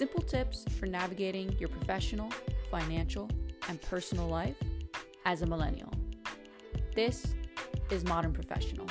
simple tips for navigating your professional, financial, and personal life as a millennial. This is Modern Professional.